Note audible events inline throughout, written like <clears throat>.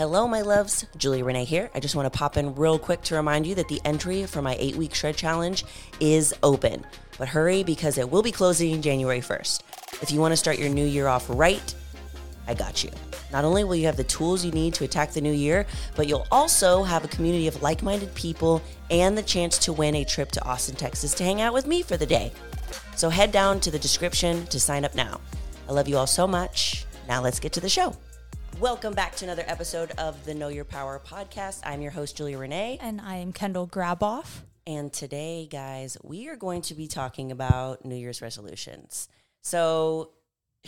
Hello, my loves. Julia Renee here. I just want to pop in real quick to remind you that the entry for my eight week shred challenge is open. But hurry because it will be closing January 1st. If you want to start your new year off right, I got you. Not only will you have the tools you need to attack the new year, but you'll also have a community of like minded people and the chance to win a trip to Austin, Texas to hang out with me for the day. So head down to the description to sign up now. I love you all so much. Now let's get to the show. Welcome back to another episode of the Know Your Power podcast. I'm your host, Julia Renee. And I am Kendall Graboff. And today, guys, we are going to be talking about New Year's resolutions. So,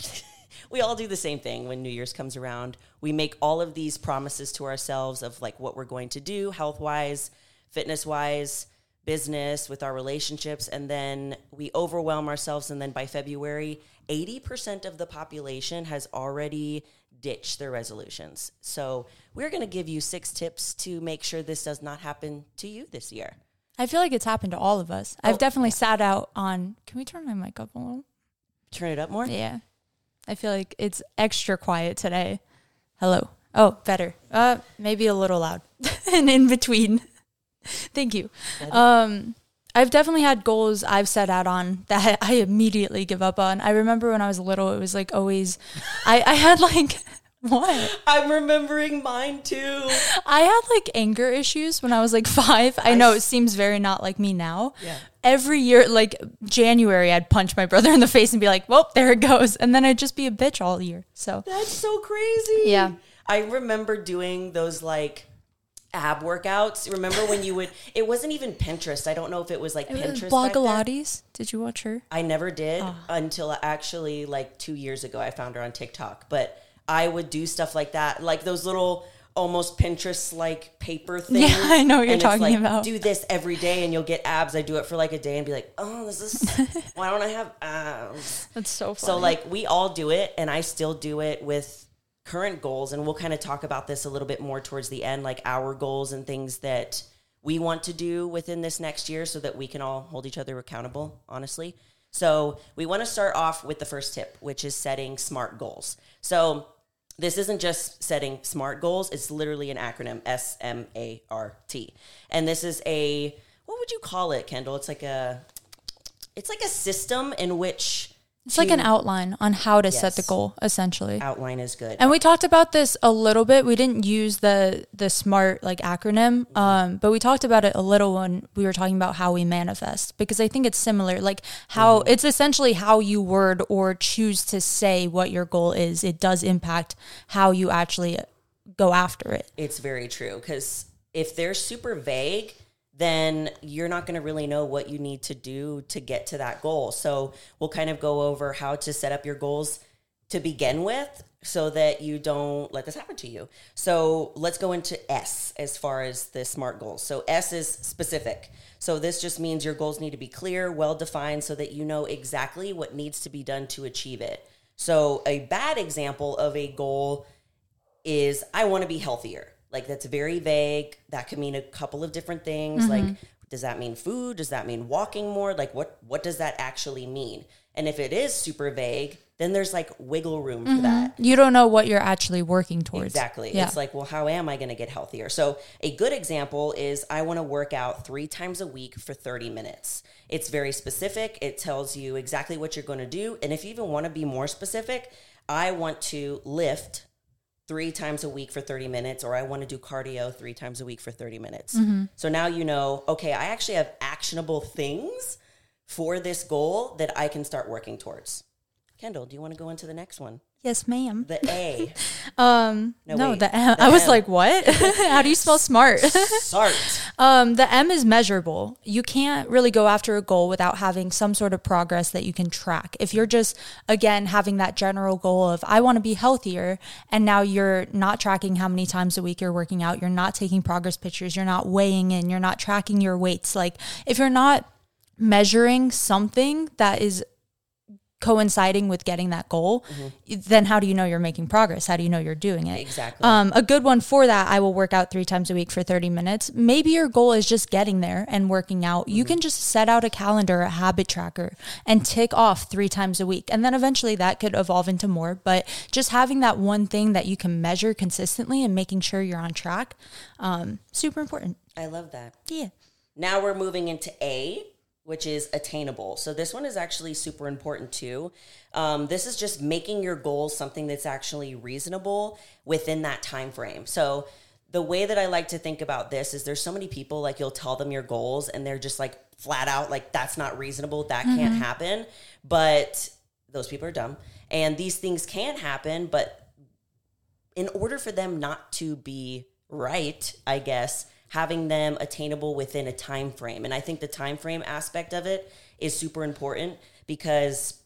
<laughs> we all do the same thing when New Year's comes around. We make all of these promises to ourselves of like what we're going to do health wise, fitness wise, business, with our relationships. And then we overwhelm ourselves. And then by February, 80% of the population has already ditched their resolutions. So we're going to give you six tips to make sure this does not happen to you this year. I feel like it's happened to all of us. Oh, I've definitely sat out on. Can we turn my mic up a little? Turn it up more. Yeah. I feel like it's extra quiet today. Hello. Oh, better. Uh, maybe a little loud <laughs> and in between. <laughs> Thank you. Um, I've definitely had goals I've set out on <laughs> that I immediately give up on. I remember when I was little, it was like always, I, I had like, <laughs> what? I'm remembering mine too. I had like anger issues when I was like five. I know it seems very not like me now. Yeah. Every year, like January, I'd punch my brother in the face and be like, well, there it goes. And then I'd just be a bitch all year. So, That's so crazy. Yeah. I remember doing those like ab workouts. Remember when you would <laughs> it wasn't even Pinterest. I don't know if it was like Pinterest. back then. Blogilates. Did you watch her? I never did ah. until actually like 2 years ago I found her on TikTok. But I would do stuff like that, like those little almost Pinterest like paper <laughs> things. Yeah, I know what you're talking like, about. Do this every day and you'll get abs. I do it for like a day and be like, oh, this is <laughs> why don't I have abs? That's so funny. So like we all do it and I still do it with current goals and we'll kind of talk about this a little bit more towards the end like our goals and things that we want to do within this next year so that we can all hold each other accountable, honestly. So, we want to start off with the first tip, which is setting smart goals. So, this isn't just setting smart goals, it's literally an acronym S M A R T. And this is a what would you call it, Kendall? It's like a it's like a system in which it's like an outline on how to set the Yes. goal, essentially. outline is good. And we talked about this a little bit. We didn't use the the smart like acronym, um, but we talked about it a little when we were talking about how we manifest because I think it's similar. Like how it's essentially how you word or choose to say what your goal is. It does impact how you actually go after it. It's very true because if they're super vague, then you're not going to really know what you need to do to get to that goal. So we'll kind of go over how to set up your goals to begin with so that you don't let this happen to you. So let's go into S as far as the SMART goals. So S is specific. So this just means your goals need to be clear, well defined, so that you know exactly what needs to be done to achieve it. So a bad example of a goal is I want to be healthier. Like that's very vague. That could mean a couple of different things. Like mm-hmm. does that mean food? Does that mean walking more? Like what what does that actually mean? And if it is super vague, then there's like wiggle room for mm-hmm. that. You don't know what you're actually working towards. Exactly. Yeah. It's like, well, how am I going to get healthier? So, a good example is I want to work out three times a week for 30 minutes. It's very specific. It tells you exactly what you're going to do. And if you even want to be more specific, I want to lift three times a week for 30 minutes, or I want to do cardio three times a week for 30 minutes. Mm-hmm. So now you know, okay, I actually have actionable things for this goal that I can start working towards. Kendall, do you want to go into the next one? Yes, ma'am. The A. <laughs> Um, No, no, the M. The I was M. like, what? <laughs> How do you spell smart? <laughs> SART. Um, the M is measurable. You can't really go after a goal without having some sort of progress that you can track. If you're just, again, having that general goal of, I want to be healthier, and now you're not tracking how many times a week you're working out, you're not taking progress pictures, you're not weighing in, you're not tracking your weights. Like, if you're not measuring something that is coinciding with getting that goal, then how do you know you're making progress? How do you know you're doing it? Exactly. Um, a good one for that, I will work out three times a week for 30 minutes. Maybe your goal is just getting there and working out. You can just set out a calendar, a habit tracker, and tick off three times a week. And then eventually that could evolve into more. But just having that one thing that you can measure consistently and making sure you're on track, um, super important. I love that. Yeah. Now we're moving into A, which is attainable. So this one is actually super important too. Um, this is just making your goals something that's actually reasonable within that time frame. So the way that I like to think about this is there's so many people like you'll tell them your goals and they're just like flat out like that's not reasonable, that can't happen. But those people are dumb. And these things can happen, but in order for them not to be right, I guess, having them attainable within a time frame. And I think the time frame aspect of it is super important because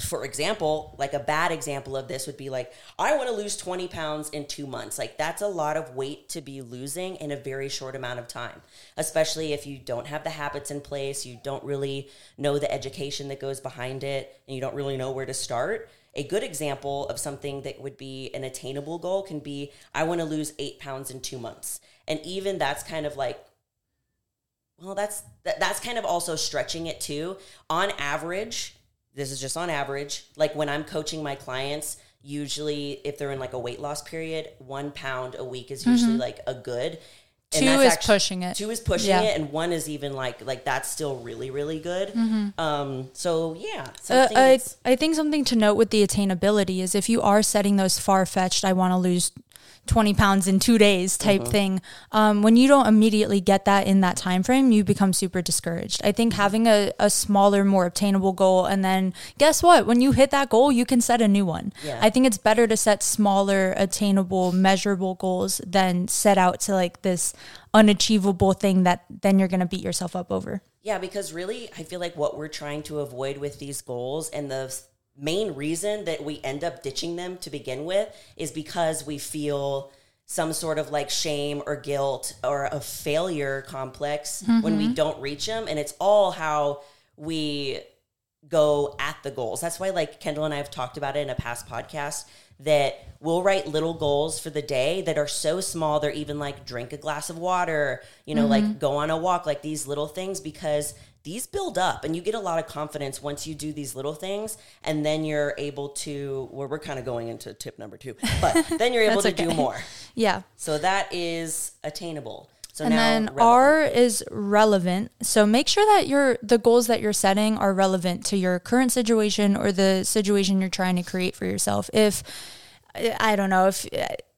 for example, like a bad example of this would be like, I want to lose 20 pounds in two months. Like, that's a lot of weight to be losing in a very short amount of time, especially if you don't have the habits in place, you don't really know the education that goes behind it, and you don't really know where to start. A good example of something that would be an attainable goal can be I want to lose eight pounds in two months. And even that's kind of like, well, that's that, that's kind of also stretching it too. On average, this is just on average. Like when I'm coaching my clients, usually if they're in like a weight loss period, one pound a week is usually like a good. And Two that's is pushing it. Two is pushing Yeah. it, and one is even like like that's still really really good. Um, so yeah, Uh, I, I think something to note with the attainability is if you are setting those far fetched, I want to lose 20 pounds in two days type thing, um, when you don't immediately get that in that time frame, you become super discouraged. I think having a, a smaller, more obtainable goal, and then guess what? When you hit that goal, you can set a new one. Yeah. I think it's better to set smaller, attainable, measurable goals than set out to like this unachievable thing that then you're going to beat yourself up over. Yeah, because really, I feel like what we're trying to avoid with these goals and the main reason that we end up ditching them to begin with is because we feel some sort of like shame or guilt or a failure complex when we mm-hmm. don't reach them. And it's all how we go at the goals. That's why, like Kendall and I have talked about it in a past podcast, that we'll write little goals for the day that are so small. They're even like drink a glass of water, you know, like mm-hmm. go on a walk, like these little things, because these build up and you get a lot of confidence once you do these little things. And then you're able to, well, we're kind of going into tip number two, but then you're <laughs> able to That's do more. Yeah. So that is attainable. So and then relevant. R is relevant. So make sure that your the goals that you're setting are relevant to your current situation or the situation you're trying to create for yourself. If I don't know if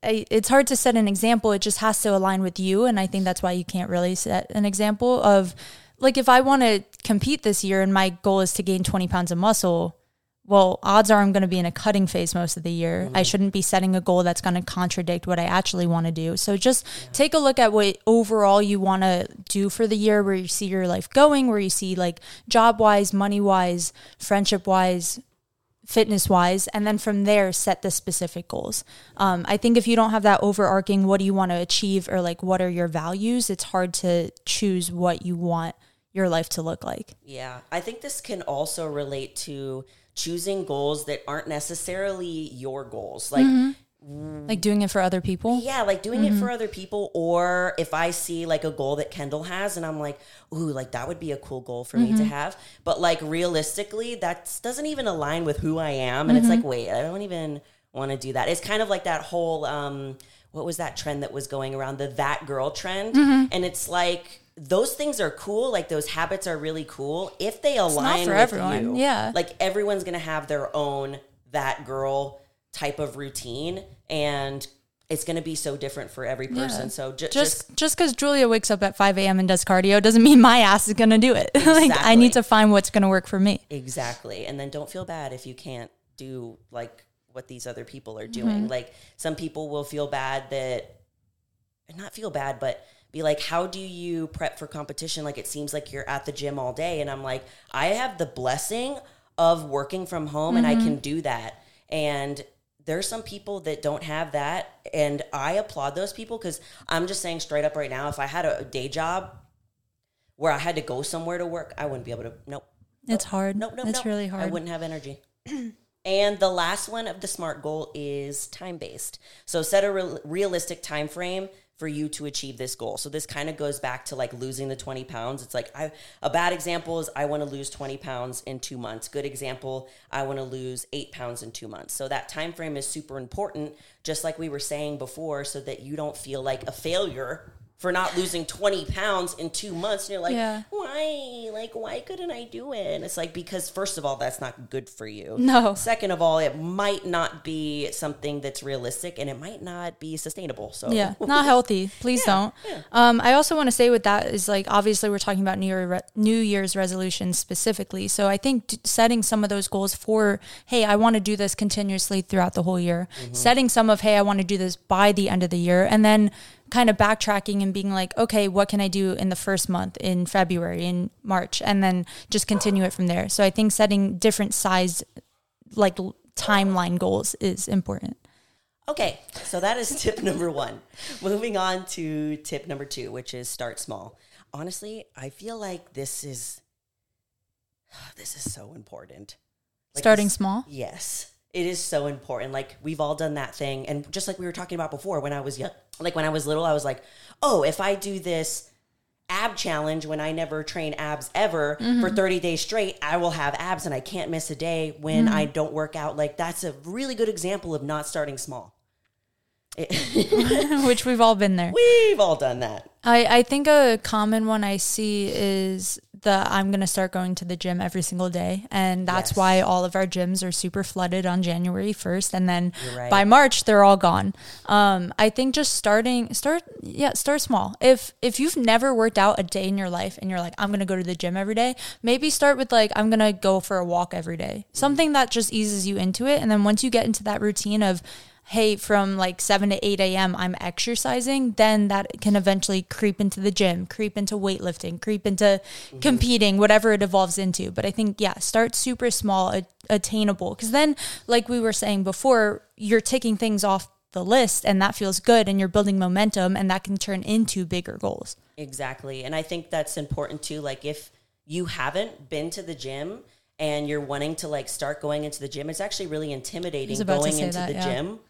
it's hard to set an example, it just has to align with you, and I think that's why you can't really set an example of like if I want to compete this year and my goal is to gain 20 pounds of muscle. Well, odds are I'm going to be in a cutting phase most of the year. I shouldn't be setting a goal that's going to contradict what I actually want to do. So just take a look at what overall you want to do for the year, where you see your life going, where you see like job wise, money wise, friendship wise, fitness wise, and then from there set the specific goals. Um, I think if you don't have that overarching, what do you want to achieve, or like what are your values, it's hard to choose what you want your life to look like. Yeah, I think this can also relate to choosing goals that aren't necessarily your goals. Like, mm-hmm. Like doing it for other people. yeah, like doing it mm-hmm. for other people. Or if I see like a goal that Kendall has and I'm like, ooh, like that would be a cool goal for me to mm-hmm. have. But like realistically, that doesn't even align with who I am. And it's like, wait, I don't even want to do that. It's kind of like that whole, um, what was that trend that was going around? The that girl trend. And it's like, those things are cool. Like those habits are really cool if they align for with everyone, you. yeah. Like everyone's gonna have their own that girl type of routine, and it's gonna be so different for every person. Yeah. So ju- just, Just just because Julia wakes up at 5 a.m. and does cardio doesn't <laughs> mean my ass is to do it. <laughs> like I need to find what's to work for me. exactly, and then don't feel bad if you can't do like what these other people are mm-hmm. doing. Like some people will feel bad that not feel bad, but be like, how do you prep for competition? Like, it seems like you're at the gym all day. And I'm like, I have the blessing of working from home and I mm-hmm. can do that. And there's some people that don't have that. And I applaud those people because I'm just saying straight up right now, if I had a day job where I had to go somewhere to work, I wouldn't be able to, nope. It's hard. Nope, nope, it's nope. really hard. I wouldn't have energy. <clears throat> and the last one of the SMART goal is time based. So set a real realistic time frame for you to achieve this goal. So this kind of goes back to like losing the 20 pounds. It's like I, a bad example is I want to lose 20 pounds in 2 months. Good example, I want to lose 8 pounds in 2 months. So that time frame is super important just like we were saying before so that you don't feel like a failure for not losing 20 pounds in 2 months and you're like Yeah. why like why couldn't i do it and it's like because first of all that's not good for you No. second of all it might not be something that's realistic and it might not be sustainable so Yeah, not healthy. Please don't. Um, I also want to say with that is like obviously we're talking about New Year re- New Year's resolutions specifically. So I think t- setting some of those goals for hey, I want to do this continuously throughout the whole year. Setting some of hey, I want to do this by the end of the year, and then kind of backtracking and being like, okay, what can I do in the first month, in February, in March, and then just continue it from there. So I think setting different sized like timeline goals is important. Okay, so that is tip <laughs> number one. Moving on to tip number two, which is start small. Honestly, I feel like this is <sighs> this is so important. Like Starting this- small. Yes, it is so important. Like we've all done that thing, and just like we were talking about before, when I was young, like when I was little, I was like, oh, if I do this ab challenge when I never train abs ever mm-hmm. for 30 days straight, I will have abs and I can't miss a day when mm-hmm. I don't work out. Like that's a really good example of not starting small. <laughs> Which we've all been there. we've all done that. I, I think a common one I see is the I'm going to start going to the gym every single day. And that's Yes. why all of our gyms are super flooded on January 1st. And then right. by March, they're all gone. Um, I think just starting, start, yeah, start small. If, if you've never worked out a day in your life and you're like, I'm going to go to the gym every day, maybe start with like, I'm going to go for a walk every day. Something that just eases you into it. And then once you get into that routine of, hey, from like 7 to 8 a.m., I'm exercising, then that can eventually creep into the gym, creep into weightlifting, creep into mm-hmm. competing, whatever it evolves into. But I think, yeah, start super small, a- attainable. Because then, like we were saying before, you're ticking things off the list and that feels good and you're building momentum and that can turn into bigger goals. Exactly. And I think that's important too. Like if you haven't been to the gym and you're wanting to like start going into the gym, it's actually really intimidating going into that, the yeah. gym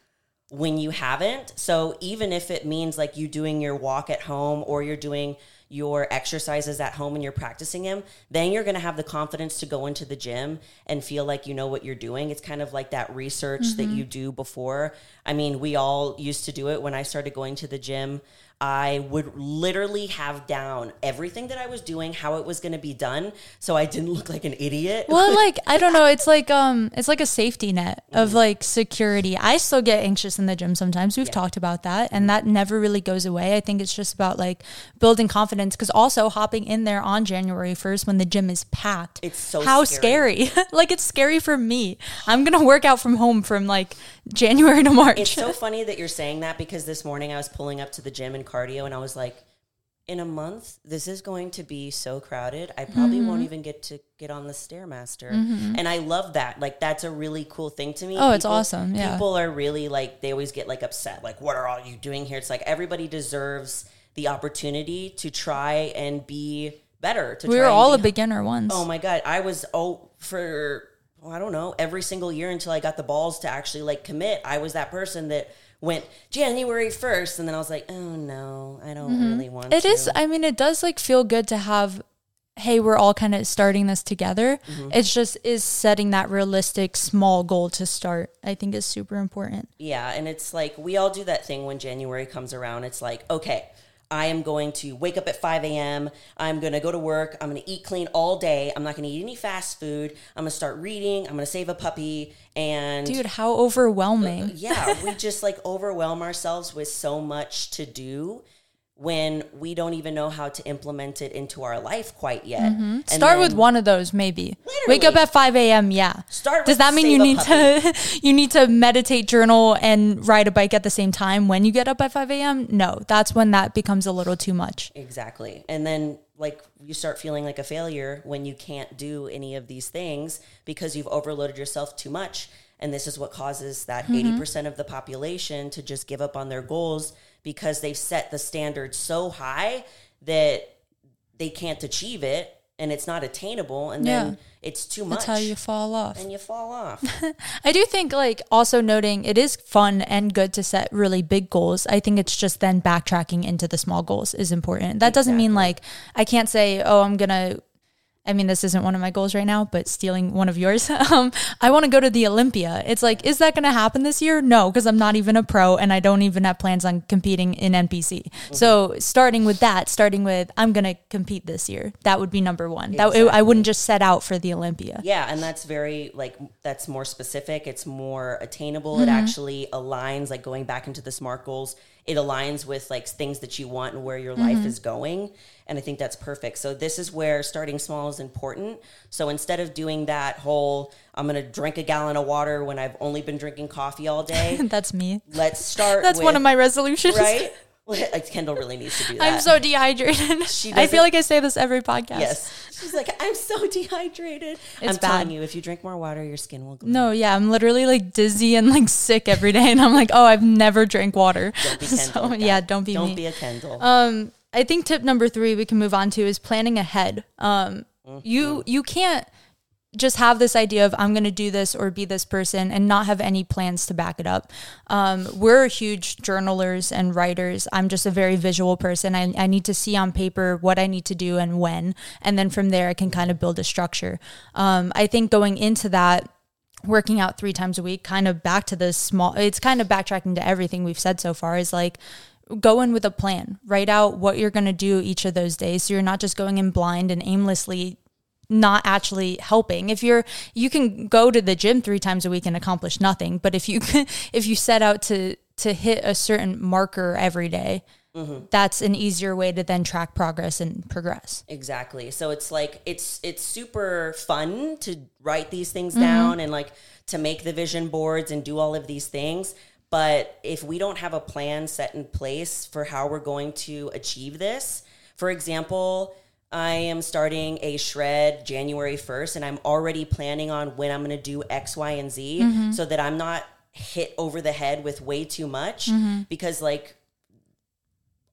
when you haven't. So even if it means like you doing your walk at home or you're doing your exercises at home and you're practicing them, then you're going to have the confidence to go into the gym and feel like you know what you're doing. It's kind of like that research that Mm-hmm. you do before. I mean, we all used to do it when I started going to the gym. I would literally have down everything that I was doing, how it was going to be done, so I didn't look like an idiot. Well, <laughs> like I don't know, it's like um, it's like a safety net of like security. I still get anxious in the gym sometimes. We've talked about that, and that never really goes away. I think it's just about like building confidence because also hopping in there on January first when the gym is packed. It's so how scary. scary. <laughs> like it's scary for me. I'm gonna work out from home from like January to March. It's so <laughs> funny that you're saying that because this morning I was pulling up to the gym and cardio and I was like, in a month, this is going to be so crowded. I probably Mm-hmm. won't even get to get on the Stairmaster. And I love that. Like, that's a really cool thing to me. Oh, it's awesome, yeah. People are really like, they always get like upset. Like, what are all you doing here? It's like everybody deserves the opportunity to try and be better. To we try were all a beginner once. Oh my god, I was oh for I don't know every single year until I got the balls to actually like commit. I was that person that went January first, and then I was like, oh no, I don't really want. Mm-hmm. It to. is. I mean, it does like feel good to have. Hey, we're all kind of starting this together. Mm-hmm. It's just is setting that realistic small goal to start. I think is super important. Yeah, and it's like we all do that thing when January comes around. It's like, okay, I am going to wake up at 5 a.m. I'm going to go to work. I'm going to eat clean all day. I'm not going to eat any fast food. I'm going to start reading. I'm going to save a puppy. And Dude, how overwhelming. Uh, yeah, we just like overwhelm ourselves with so much to do when we don't even know how to implement it into our life quite yet. Mm-hmm. Start with one of those, maybe. Wake up at five a.m. Yeah. Start Does with that mean you need to <laughs> you need to meditate, journal, and ride a bike at the same time when you get up at five a.m.? No, that's when that becomes a little too much. Exactly. And then like you start feeling like a failure when you can't do any of these things because you've overloaded yourself too much. And this is what causes that 80% of the population to just give up on their goals because they've set the standard so high that they can't achieve it and it's not attainable and Yeah. then it's too much That's how you fall off. and you fall off. <laughs> I do think like also noting it is fun and good to set really big goals. I think it's just then backtracking into the small goals is important. That doesn't mean like I can't say, "Oh, I'm going to I mean, this isn't one of my goals right now, but stealing one of yours. <laughs> um, I want to go to the Olympia. It's like, is that going to happen this year? No, because I'm not even a pro and I don't even have plans on competing in NPC. So starting with that, starting with I'm going to compete this year, that would be number one. That I wouldn't just set out for the Olympia. Yeah, and that's very like that's more specific. It's more attainable. Mm-hmm. It actually aligns like going back into the SMART goals. It aligns with like things that you want and where your life Mm-hmm. is going, and I think that's perfect. So this is where starting small is important. So instead of doing that whole I'm going to drink a gallon of water when I've only been drinking coffee all day, <laughs> That's me. let's start That's one of my resolutions. right? <laughs> Like, Kendall really needs to do that. I'm so dehydrated. She I feel like I say this every podcast. Yes. She's like, I'm so dehydrated. I'm It's telling you, if you drink more water, your skin will glow. No, yeah, I'm literally like dizzy and like sick every day, and I'm like, oh, I've never drank water. Don't be <laughs> Kendall. so yeah, don't be Don't me. be a Kendall. Um, I think tip number three we can move on to is planning ahead. Um, Mm-hmm. you you can't just have this idea of I'm going to do this or be this person and not have any plans to back it up. Um, we're huge journalers and writers. I'm just a very visual person. I, I need to see on paper what I need to do and when, and then from there I can kind of build a structure. Um, I think going into that working out three times a week, kind of back to the small, it's kind of backtracking to everything we've said so far is like, go in with a plan, write out what you're going to do each of those days. So you're not just going in blind and aimlessly not actually helping. If you're, you can go to the gym three times a week and accomplish nothing. But if you, <laughs> if you set out to, to hit a certain marker every day, that's an easier way to then track progress and progress. Exactly. So it's like it's it's super fun to write these things Mm-hmm. down and like to make the vision boards and do all of these things. But if we don't have a plan set in place for how we're going to achieve this, for example, I am starting a shred January 1st and I'm already planning on when I'm going to do X, Y, and Z Mm-hmm. so that I'm not hit over the head with way too much Mm-hmm. because like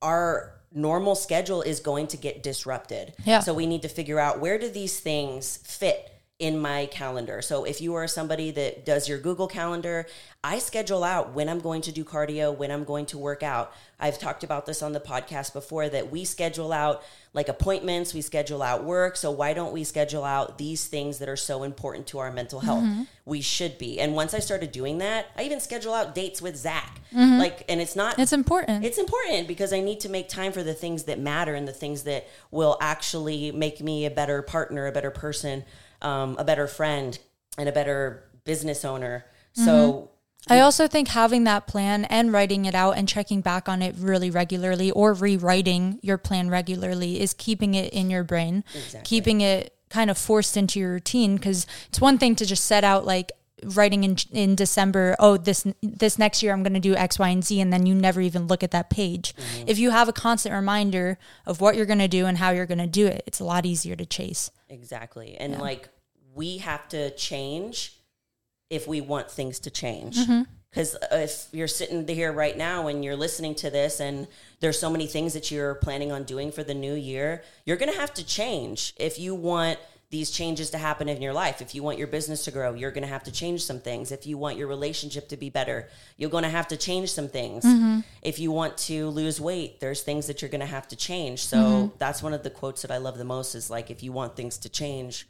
our normal schedule is going to get disrupted. Yeah. So we need to figure out where do these things fit in my calendar. So if you are somebody that does your Google calendar, I schedule out when I'm going to do cardio, when I'm going to work out. I've talked about this on the podcast before that we schedule out like appointments, we schedule out work. So why don't we schedule out these things that are so important to our mental health? Mm-hmm. We should be. And once I started doing that, I even schedule out dates with Zach. Mm-hmm. Like and it's not It's important. it's important because I need to make time for the things that matter and the things that will actually make me a better partner, a better person, um, a better friend, and a better business owner. So I also think having that plan and writing it out and checking back on it really regularly or rewriting your plan regularly is keeping it in your brain, keeping it kind of forced into your routine because it's one thing to just set out like writing in in December, oh this this next year I'm going to do X, Y, and Z and then you never even look at that page. If you have a constant reminder of what you're going to do and how you're going to do it, it's a lot easier to chase. Exactly. And like we have to change if we want things to change. Mm-hmm. Because if you're sitting here right now and you're listening to this and there's so many things that you're planning on doing for the new year, you're going to have to change if you want these changes to happen in your life. If you want your business to grow, you're going to have to change some things. If you want your relationship to be better, you're going to have to change some things. Mm-hmm. If you want to lose weight, there's things that you're going to have to change. So Mm-hmm. that's one of the quotes that I love the most is like, if you want things to change,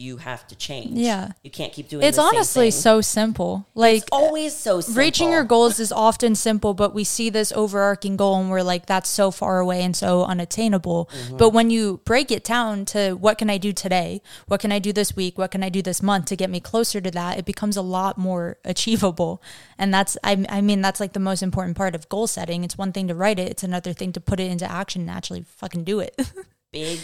you have to change. Yeah. You can't keep doing It's honestly so simple. Like It's always so simple. reaching your goals is often simple, but we see this overarching goal and we're like, that's so far away and so unattainable. Mm-hmm. But when you break it down to what can I do today? What can I do this week? What can I do this month to get me closer to that? It becomes a lot more achievable. And that's, I, I mean, that's like the most important part of goal setting. It's one thing to write it, it's another thing to put it into action and actually fucking do it. <laughs> Big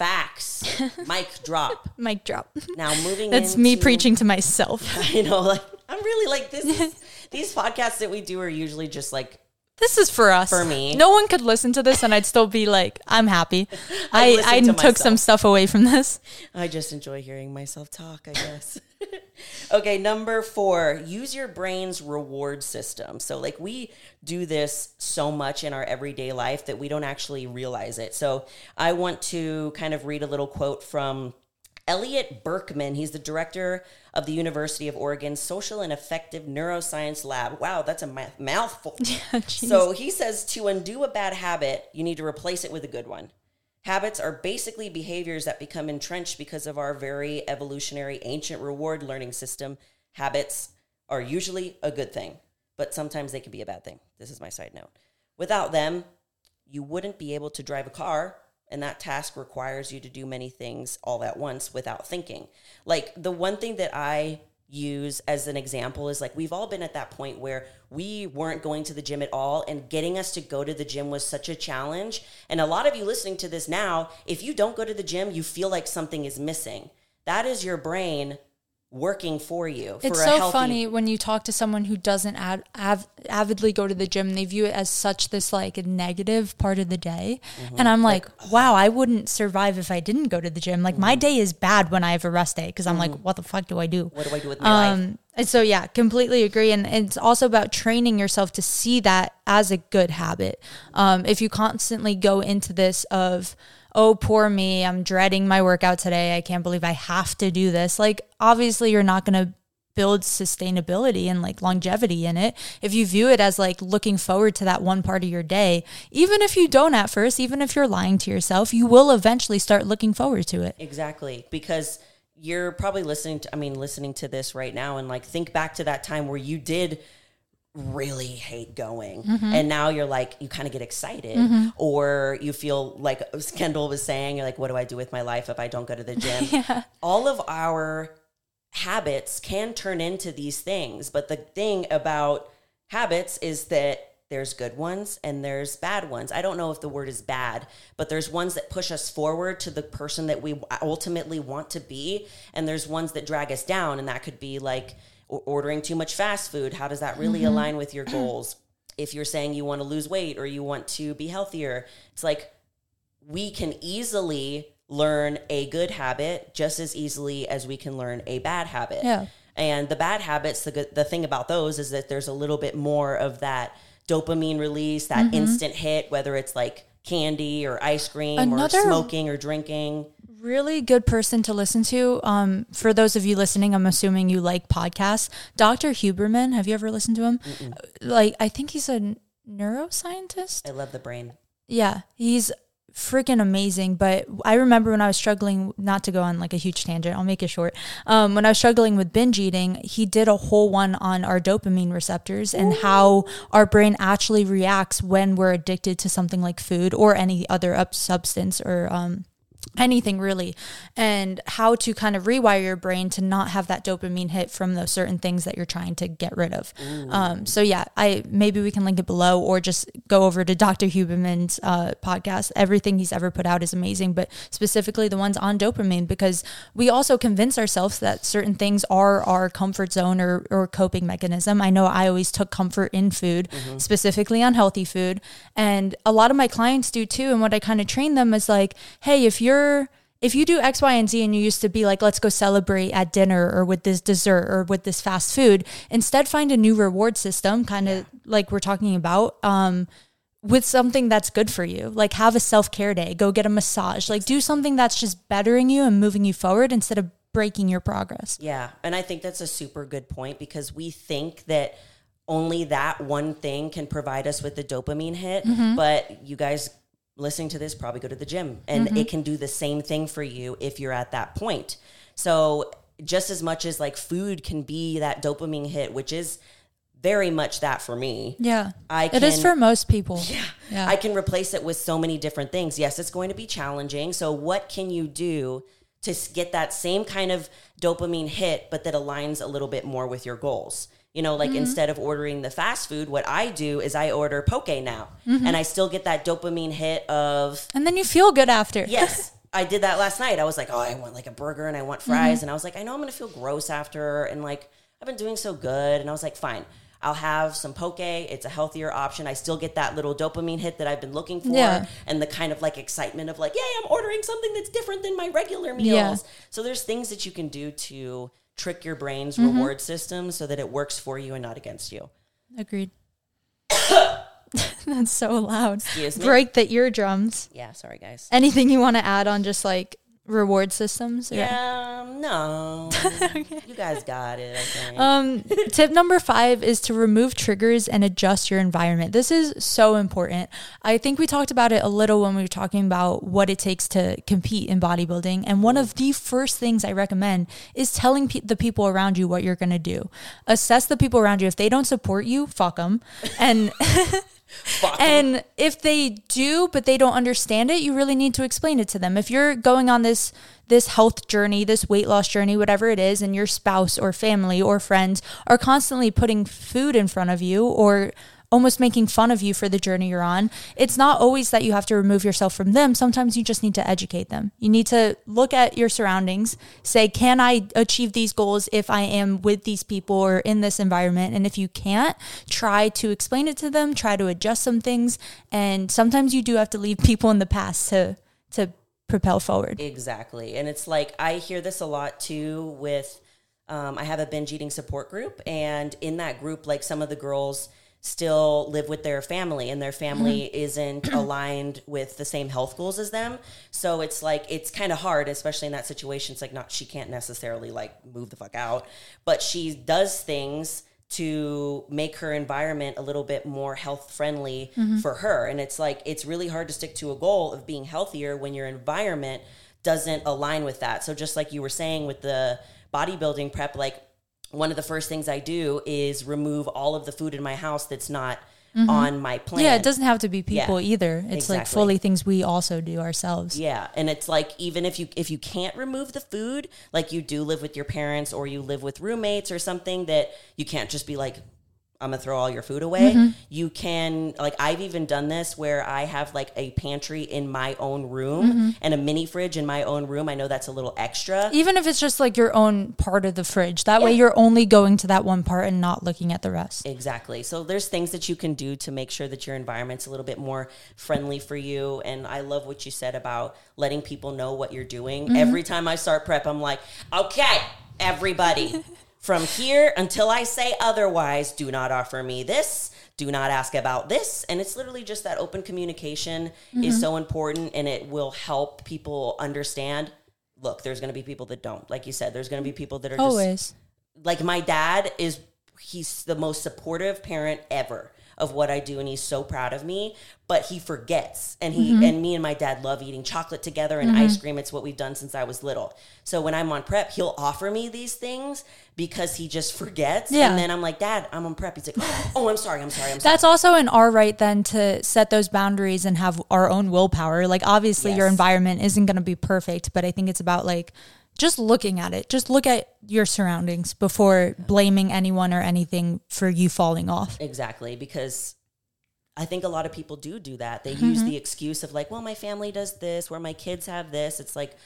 facts. Mic drop. <laughs> Mic drop. Now moving That's me preaching to myself. <laughs> You know, like I'm really like this. Is, these podcasts that we do are usually just like This is for us. For me. No one could listen to this and I'd still be like, I'm happy. <laughs> I I, I to took some stuff away from this. I just enjoy hearing myself talk. I guess. <laughs> okay, number four, use your brain's reward system. So, like, we do this so much in our everyday life that we don't actually realize it. So, I want to kind of read a little quote from Elliot Berkman. He's the director of the University of Oregon Social and Affective Neuroscience Lab. Wow, that's a mouthful. <laughs> so, he says to undo a bad habit, you need to replace it with a good one. Habits are basically behaviors that become entrenched because of our very evolutionary ancient reward learning system. Habits are usually a good thing, but sometimes they can be a bad thing. This is my side note. Without them, you wouldn't be able to drive a car, and that task requires you to do many things all at once without thinking. Like the one thing that I use as an example is like we've all been at that point where we weren't going to the gym at all and getting us to go to the gym was such a challenge. And a lot of you listening to this now if you don't go to the gym you feel like something is missing. That is your brain working for you. For it's so healthy- funny when you talk to someone who doesn't ad, av, avidly go to the gym. They view it as such this like negative part of the day, mm-hmm. and I'm like, like, wow, I wouldn't survive if I didn't go to the gym. Like mm-hmm. my day is bad when I have a rest day because I'm mm-hmm. like, what the fuck do I do? What do I do with my um, life? And so yeah, completely agree. And it's also about training yourself to see that as a good habit. Um, if you constantly go into this of oh, poor me, I'm dreading my workout today. I can't believe I have to do this. Like, obviously, you're not going to build sustainability and like longevity in it if you view it as like looking forward to that one part of your day even if you don't at first even if you're lying to yourself you will eventually start looking forward to it exactly because you're probably listening to i mean listening to this right now and like think back to that time where you did really hate going mm-hmm. and now you're like you kind of get excited mm-hmm. or you feel like kendall was saying you're like what do i do with my life if i don't go to the <laughs> gym yeah. all of our habits can turn into these things but the thing about habits is that there's good ones and there's bad ones i don't know if the word is bad but there's ones that push us forward to the person that we ultimately want to be and there's ones that drag us down and that could be like ordering too much fast food how does that really mm-hmm. align with your goals <clears throat> if you're saying you want to lose weight or you want to be healthier it's like we can easily learn a good habit just as easily as we can learn a bad habit yeah and the bad habits the good, the thing about those is that there's a little bit more of that dopamine release that mm-hmm. instant hit whether it's like candy or ice cream Another, or smoking or drinking really good person to listen to. Um, for those of you listening, I'm assuming you like podcasts. Dr. Huberman, have you ever listened to him? Mm-mm. Like, I think he's a neuroscientist. I love the brain. Yeah, he's freaking amazing. But I remember when I was struggling, not to go on like a huge tangent, I'll make it short. Um, when I was struggling with binge eating, he did a whole one on our dopamine receptors and Ooh. how our brain actually reacts when we're addicted to something like food or any other up substance or um, anything really and how to kind of rewire your brain to not have that dopamine hit from those certain things that you're trying to get rid of. Um, so yeah i maybe we can link it below or just go over to dr huberman's uh, podcast. Everything he's ever put out is amazing but specifically the ones on dopamine because we also convince ourselves that certain things are our comfort zone or, or coping mechanism. I know i always took comfort in food mm-hmm. specifically unhealthy food and a lot of my clients do too and what i kind of train them is like hey if you're you're if you do X, Y, and Z and you used to be like, let's go celebrate at dinner or with this dessert or with this fast food, instead find a new reward system, kind of yeah. like we're talking about, um, with something that's good for you. Like have a self care day, go get a massage, like do something that's just bettering you and moving you forward instead of breaking your progress. Yeah. And I think that's a super good point because we think that only that one thing can provide us with the dopamine hit. Mm-hmm. But you guys listening to this probably go to the gym and mm-hmm. it can do the same thing for you if you're at that point. So just as much as like food can be that dopamine hit, which is very much that for me. Yeah. I can, it is for most people. <laughs> Yeah, yeah. I can replace it with so many different things. Yes, it's going to be challenging. So what can you do to get that same kind of dopamine hit but that aligns a little bit more with your goals? You know, like mm-hmm. instead of ordering the fast food, what I do is I order poke now, mm-hmm. and I still get that dopamine hit of. And then you feel good after. <laughs> Yes. I did that last night. I was like, oh, I want like a burger and I want fries. Mm-hmm. And I was like, I know I'm going to feel gross after. And like, I've been doing so good. And I was like, fine, I'll have some poke. It's a healthier option. I still get that little dopamine hit that I've been looking for yeah. and the kind of like excitement of like, yay, I'm ordering something that's different than my regular meals. Yeah. So there's things that you can do to trick your brain's Mm-hmm. reward system so that it works for you and not against you. Agreed. <coughs> That's so loud. Break the eardrums. Yeah, sorry guys. Anything you want to add on just like reward systems? Yeah, um, no. <laughs> You guys got it, I think. Um, tip number five is to remove triggers and adjust your environment. This is so important. I think we talked about it a little when we were talking about what it takes to compete in bodybuilding. And one of the first things I recommend is telling pe- the people around you what you're going to do. Assess the people around you. If they don't support you, fuck them. And <laughs> And if they do but they don't understand it you really need to explain it to them. If you're going on this this health journey this weight loss journey whatever it is and your spouse or family or friends are constantly putting food in front of you or almost making fun of you for the journey you're on it's not always that you have to remove yourself from them. Sometimes you just need to educate them. You need to look at your surroundings say can i achieve these goals if i am with these people or in this environment? And if you can't try to explain it to them try to adjust some things and sometimes you do have to leave <laughs> people in the past to to propel forward. Exactly. And it's like I hear this a lot too with um, I have a binge eating support group and in that group like some of the girls still live with their family and their family mm-hmm. isn't <clears throat> aligned with the same health goals as them. So it's like it's kind of hard especially in that situation it's like not she can't necessarily like move the fuck out, but she does things to make her environment a little bit more health friendly mm-hmm. for her. And it's like, it's really hard to stick to a goal of being healthier when your environment doesn't align with that. So, just like you were saying with the bodybuilding prep, like one of the first things I do is remove all of the food in my house that's not mm-hmm. on my plan. yeah it doesn't have to be people Yeah, either. It's like fully things we also do ourselves. Yeah, and it's like even if you if you can't remove the food, like you do live with your parents or you live with roommates or something that you can't just be like I'm gonna throw all your food away. Mm-hmm. You can like I've even done this where I have like a pantry in my own room Mm-hmm. and a mini fridge in my own room. I know that's a little extra. even if it's just like your own part of the fridge that way you're only going to that one part and not looking at the rest Exactly. So there's things that you can do to make sure that your environment's a little bit more friendly for you. And I love what you said about letting people know what you're doing. Mm-hmm. Every time I start prep, I'm like, okay, everybody, <laughs> from here until I say otherwise, do not offer me this. Do not ask about this. And it's literally just that open communication Mm-hmm. is so important and it will help people understand. Look, there's going to be people that don't. Like you said, there's going to be people that are just always like my dad is he's the most supportive parent ever of what I do and he's so proud of me but he forgets. And he Mm-hmm. and me and my dad love eating chocolate together and ice cream. It's what we've done since I was little. So when I'm on prep he'll offer me these things because he just forgets. Yeah. and then I'm like dad I'm on prep. He's like oh I'm sorry I'm sorry I'm sorry. That's also in our right then to set those boundaries and have our own willpower. Like obviously your environment isn't going to be perfect, but I think it's about like just looking at it. Just look at your surroundings before blaming anyone or anything for you falling off. Exactly, because I think a lot of people do do that. They Mm-hmm. use the excuse of like, well, my family does this, where my kids have this. It's like,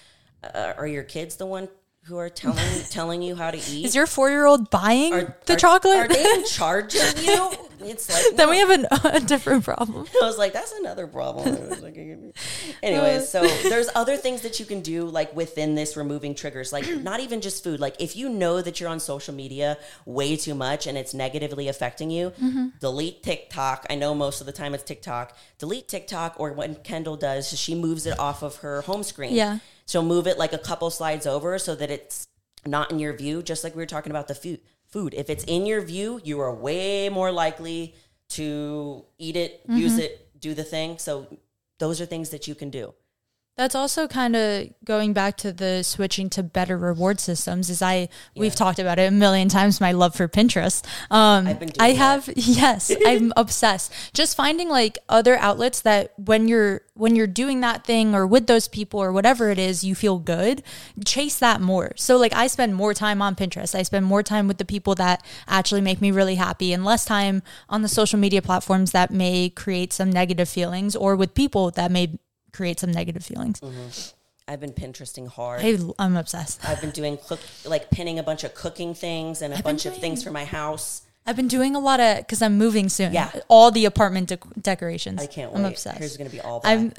uh, are your kids the one who are telling <laughs> telling you how to eat? Is your 4-year-old buying Are- the are- chocolate? Are they in <laughs> charge of you? It's like then no. we have an, <laughs> a different problem. I was like, that's another problem. Like, Anyways, so there's other things that you can do like within this removing triggers, like <clears throat> not even just food. Like if you know that you're on social media way too much and it's negatively affecting you, Mm-hmm. delete TikTok. I know most of the time it's TikTok. Delete TikTok or what Kendall does she moves it off of her home screen. Yeah. She'll move it like a couple slides over so that it's not in your view, just like we were talking about the food. Food. If it's in your view, you are way more likely to eat it, Mm-hmm. use it, do the thing. So those are things that you can do. That's also kind of going back to the switching to better reward systems. Is I we've talked about it a million times. My love for Pinterest. Um, I've been doing I that. have <laughs> yes, I'm obsessed. Just finding like other outlets that when you're when you're doing that thing or with those people or whatever it is, you feel good. Chase that more. So like I spend more time on Pinterest. I spend more time with the people that actually make me really happy, and less time on the social media platforms that may create some negative feelings or with people that may create some negative feelings. Mm-hmm. I've been Pinteresting hard. I, I'm obsessed. I've been doing cook like pinning a bunch of cooking things and a bunch of things for my house. I've been doing a lot of because I'm moving soon. Yeah. all the apartment dec- decorations. I can't wait. I'm obsessed. Here's gonna be all that. I'm. <laughs>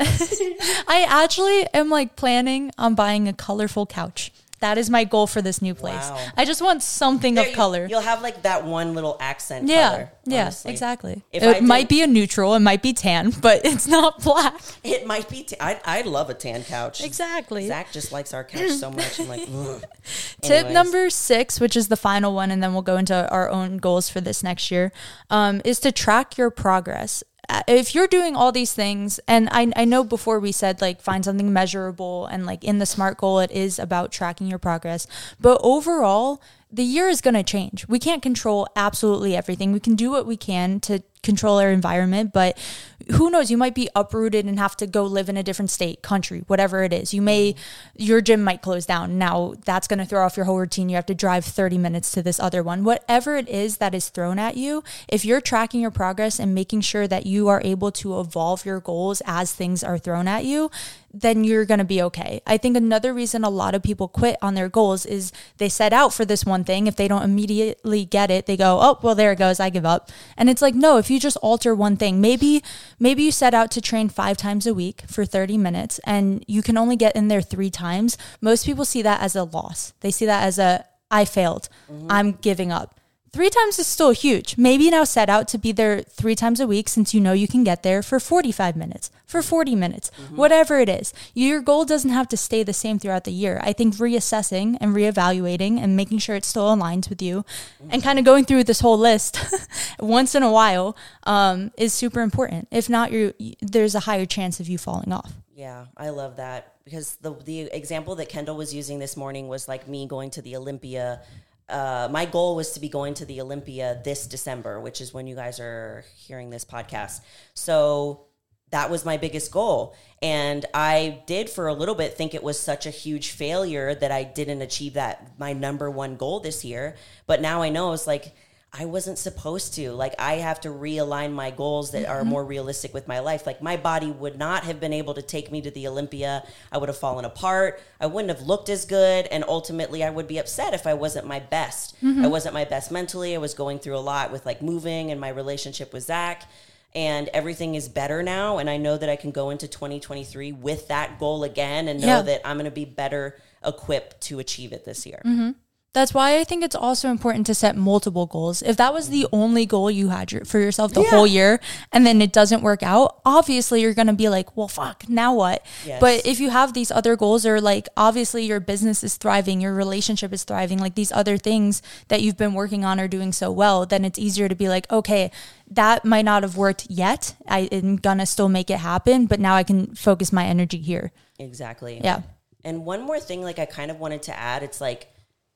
I actually am like planning on buying a colorful couch. That is my goal for this new place. Wow. I just want something There of color. You'll have like that one little accent Yeah, color. yeah, honestly. exactly. If it I might did- be a neutral, it might be tan, <laughs> but it's not black. It might be. T- I I love a tan couch. Exactly. Zach just likes our couch so much. I'm like. <laughs> Tip number six, which is the final one, and then we'll go into our own goals for this next year, um, is to track your progress. Uh, If you're doing all these things, and I, I know before we said like find something measurable, and like in the SMART goal, it is about tracking your progress. But overall, the year is going to change. We can't control absolutely everything. We can do what we can to control our environment, but who knows? You might be uprooted and have to go live in a different state, country, whatever it is. You may, your gym might close down. Now that's going to throw off your whole routine. You have to drive 30 minutes to this other one. Whatever it is that is thrown at you, if you're tracking your progress and making sure that you are able to evolve your goals as things are thrown at you, then you're going to be okay. I think another reason a lot of people quit on their goals is they set out for this one thing. If they don't immediately get it, they go, "Oh, well there it goes, I give up." And it's like, "No, if you just alter one thing, maybe maybe you set out to train 5 times a week for 30 minutes and you can only get in there 3 times. Most people see that as a loss. They see that as a I failed. Mm-hmm. I'm giving up. Three times is still huge. Maybe now set out to be there three times a week since you know you can get there for 45 minutes, for 40 minutes, whatever it is. Your goal doesn't have to stay the same throughout the year. I think reassessing and reevaluating and making sure it still aligns with you and kind of going through this whole list <laughs> once in a while um, is super important. If not, you there's a higher chance of you falling off. Yeah, I love that because the the example that Kendall was using this morning was like me going to the Olympia. Uh, my goal was to be going to the Olympia this December, which is when you guys are hearing this podcast. So that was my biggest goal. And I did for a little bit think it was such a huge failure that I didn't achieve that, my number one goal this year. But now I know it's like, I wasn't supposed to. Like, I have to realign my goals that are mm-hmm. more realistic with my life. Like, my body would not have been able to take me to the Olympia. I would have fallen apart. I wouldn't have looked as good. And ultimately, I would be upset if I wasn't my best. Mm-hmm. I wasn't my best mentally. I was going through a lot with like moving and my relationship with Zach. And everything is better now. And I know that I can go into 2023 with that goal again and know Yeah. that I'm going to be better equipped to achieve it this year. Mm-hmm. That's why I think it's also important to set multiple goals. If that was the only goal you had your- for yourself the Yeah. whole year and then it doesn't work out, obviously you're going to be like, well, fuck, now what? Yes. But if you have these other goals or like obviously your business is thriving, your relationship is thriving, like these other things that you've been working on are doing so well, then it's easier to be like, okay, that might not have worked yet. I am going to still make it happen, but now I can focus my energy here. Exactly. Yeah. And one more thing, like I kind of wanted to add, it's like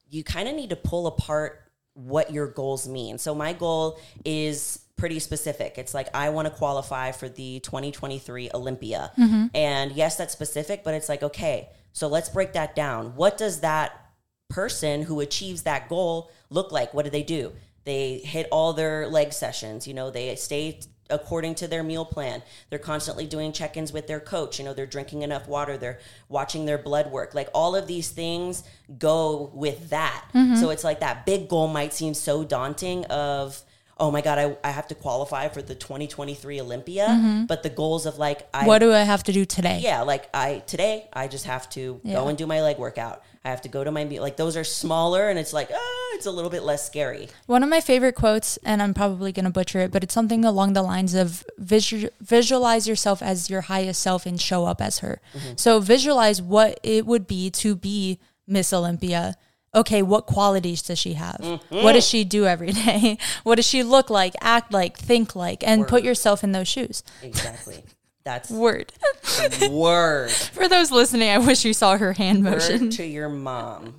you kind of need to pull apart what your goals mean. So my goal is pretty specific. It's like I want to qualify for the 2023 Olympia. Mm-hmm. And yes, that's specific, but it's like, okay, so let's break that down. What does that person who achieves that goal look like? What do they do? They hit all their leg sessions, you know, they stay according to their meal plan. They're constantly doing check-ins with their coach, you know, they're drinking enough water, they're watching their blood work. Like all of these things go with that. Mm-hmm. So it's like that big goal might seem so daunting of Oh my God, I, I have to qualify for the 2023 Olympia. But the goals of like, I, What do I have to do today? yeah, like I today I just have to Yeah. go and do my leg workout. I have to go to my meet. Like those are smaller, and it's like ah, it's a little bit less scary. One of my favorite quotes, and I'm probably going to butcher it, but it's something along the lines of visu- visualize yourself as your highest self and show up as her. So visualize what it would be to be Miss Olympia. Okay, what qualities does she have? What does she do every <laughs> day? what does she look like, act like, think like, and put yourself in those shoes? Exactly. <laughs> That's Word. <laughs> word. For those listening, I wish you saw her hand motion. To your mom.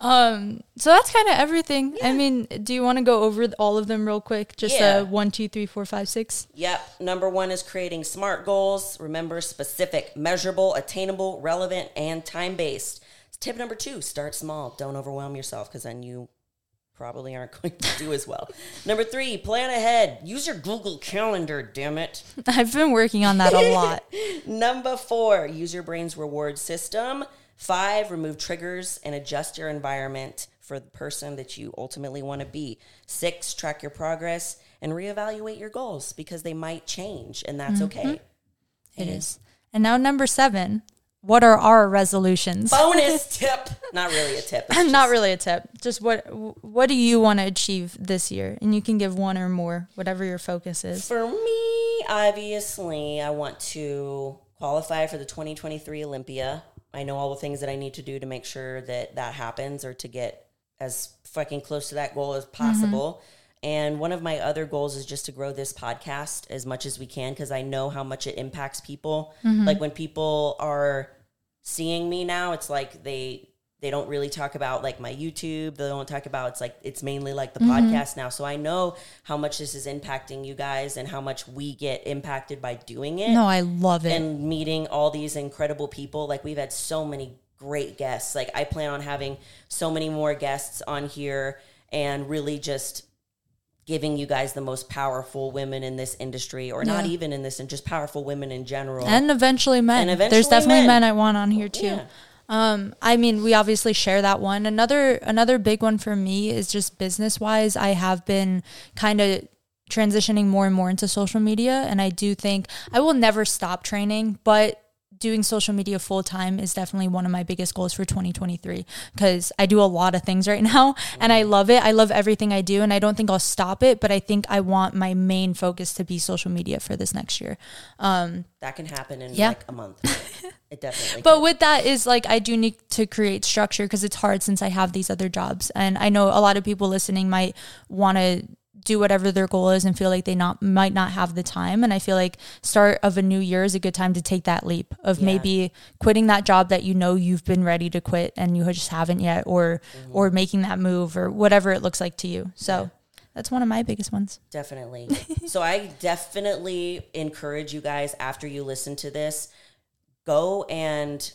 Um, So that's kind of everything. I mean, do you want to go over all of them real quick? Just Yeah. uh, one, two, three, four, five, six. Yep. Number one is creating smart goals. Remember, specific, measurable, attainable, relevant, and time based. Tip number two start small. Don't overwhelm yourself because then you probably aren't <laughs> going to do as well. number three, plan ahead. Use your Google Calendar, damn it. <laughs> I've been working on that a lot. <laughs> Number four, use your brain's reward system. Five, remove triggers and adjust your environment for the person that you ultimately want to be. Six, track your progress and reevaluate your goals because they might change and that's okay. Mm-hmm. It is. And now number seven, what are our resolutions? Bonus <laughs> tip. Not really a tip. <laughs> Not really a tip. Just what what do you want to achieve this year? And you can give one or more, whatever your focus is. For me, obviously, I want to qualify for the 2023 Olympia. I know all the things that I need to do to make sure that that happens or to get as fucking close to that goal as mm-hmm. possible. And one of my other goals is just to grow this podcast as much as we can because I know how much it impacts people. Mm-hmm. Like when people are seeing me now, it's like they they don't really talk about like my YouTube. They don't talk about it's like it's mainly like the mm-hmm. podcast now. So I know how much this is impacting you guys and how much we get impacted by doing it No, I love it. and meeting all these incredible people. Like we've had so many great guests. Like I plan on having so many more guests on here and really just giving you guys the most powerful women in this industry or not even in this and just powerful women in general. and eventually men. And eventually There's definitely men. men. I want on here too. Yeah. Um, I mean, we obviously share that one. Another another big one for me is just business wise. I have been kind of transitioning more and more into social media, and I do think I will never stop training, but doing social media full time is definitely one of my biggest goals for 2023 because I do a lot of things right <laughs> now and I love it. I love everything I do and I don't think I'll stop it, but I think I want my main focus to be social media for this next year. Um, that can happen in Yeah. like a month. <laughs> It definitely But can. with that is like I do need to create structure because it's hard since I have these other jobs, and I know a lot of people listening might want to do whatever their goal is and feel like they not might not have the time. And I feel like start of a new year is a good time to take that leap of Yeah. maybe quitting that job that you know you've been ready to quit and you just haven't yet, or mm-hmm. or making that move or whatever it looks like to you. So. That's one of my biggest ones. Definitely. <laughs> so I definitely encourage you guys after you listen to this, go and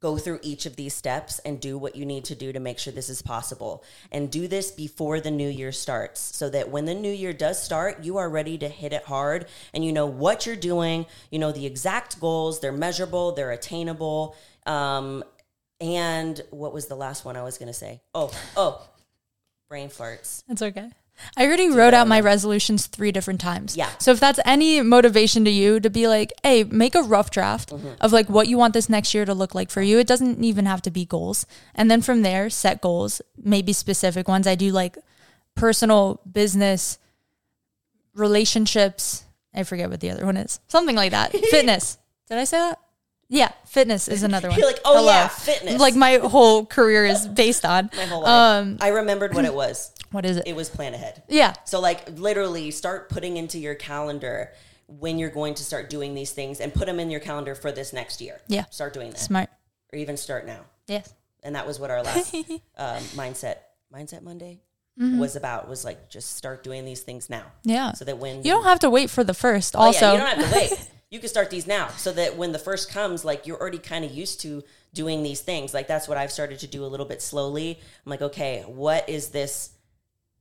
go through each of these steps and do what you need to do to make sure this is possible. And do this before the new year starts so that when the new year does start, you are ready to hit it hard and you know what you're doing, you know the exact goals, they're measurable, they're attainable. Um and what was the last one I was going to say? Oh, oh, brain farts. It's okay. I already wrote out my resolutions three different times. Yeah. So if that's any motivation to you to be like, hey, make a rough draft Mm-hmm. of like what you want this next year to look like for you. It doesn't even have to be goals. And then from there, set goals, maybe specific ones. I do like personal, business, relationships. I forget what the other one is. Something like that. <laughs> fitness. Did I say that? Yeah, fitness is <laughs> another one. You're like, oh yeah, fitness. Like my whole career is based on. <laughs> my whole life. Um, I remembered what it was. <clears throat> what is it? It was plan ahead. Yeah. So like literally start putting into your calendar when you're going to start doing these things and put them in your calendar for this next year. Yeah. Start doing that. Smart. Or even start now. Yes. And that was what our last <laughs> um, mindset mindset Monday Mm-hmm. was about was like just start doing these things now. Yeah. So that when You don't have to wait for the first. Oh, yeah, Also, you don't have to wait. You can start these now so that when the first comes, like you're already kind of used to doing these things. Like that's what I've started to do a little bit slowly. I'm like, okay, what is this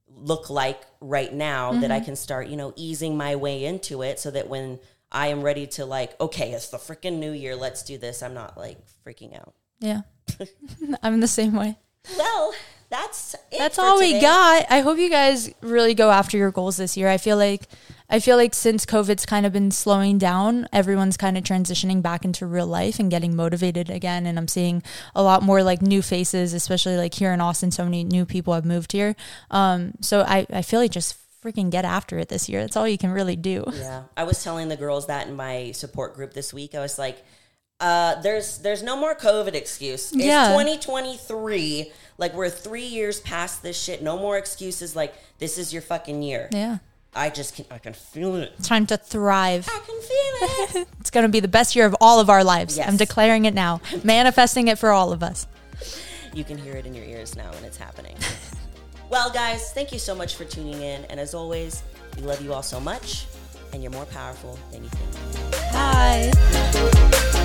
look like right now that Mm-hmm. I can start, you know, easing my way into it so that when I am ready to like, okay, it's the freaking new year, let's do this. I'm not like freaking out. yeah, <laughs> <laughs> I'm the same way. Well, that's it That's all we got. I hope you guys really go after your goals this year. I feel like I feel like since COVID's kind of been slowing down, everyone's kind of transitioning back into real life and getting motivated again. And I'm seeing a lot more like new faces, especially like here in Austin. So many new people have moved here. Um, so I, I feel like just freaking get after it this year. That's all you can really do. Yeah, I was telling the girls that in my support group this week. I was like, uh, "There's there's no more COVID excuse. It's Yeah. 2023. Like we're three years past this shit. No more excuses. Like this is your fucking year. Yeah. I just can I can feel it. It's time to thrive. I can feel it. <laughs> It's going to be the best year of all of our lives. Yes. I'm declaring it now, <laughs> manifesting it for all of us. you can hear it in your ears now, and it's happening. <laughs> well, guys, thank you so much for tuning in. And as always, we love you all so much, and you're more powerful than you think. Bye.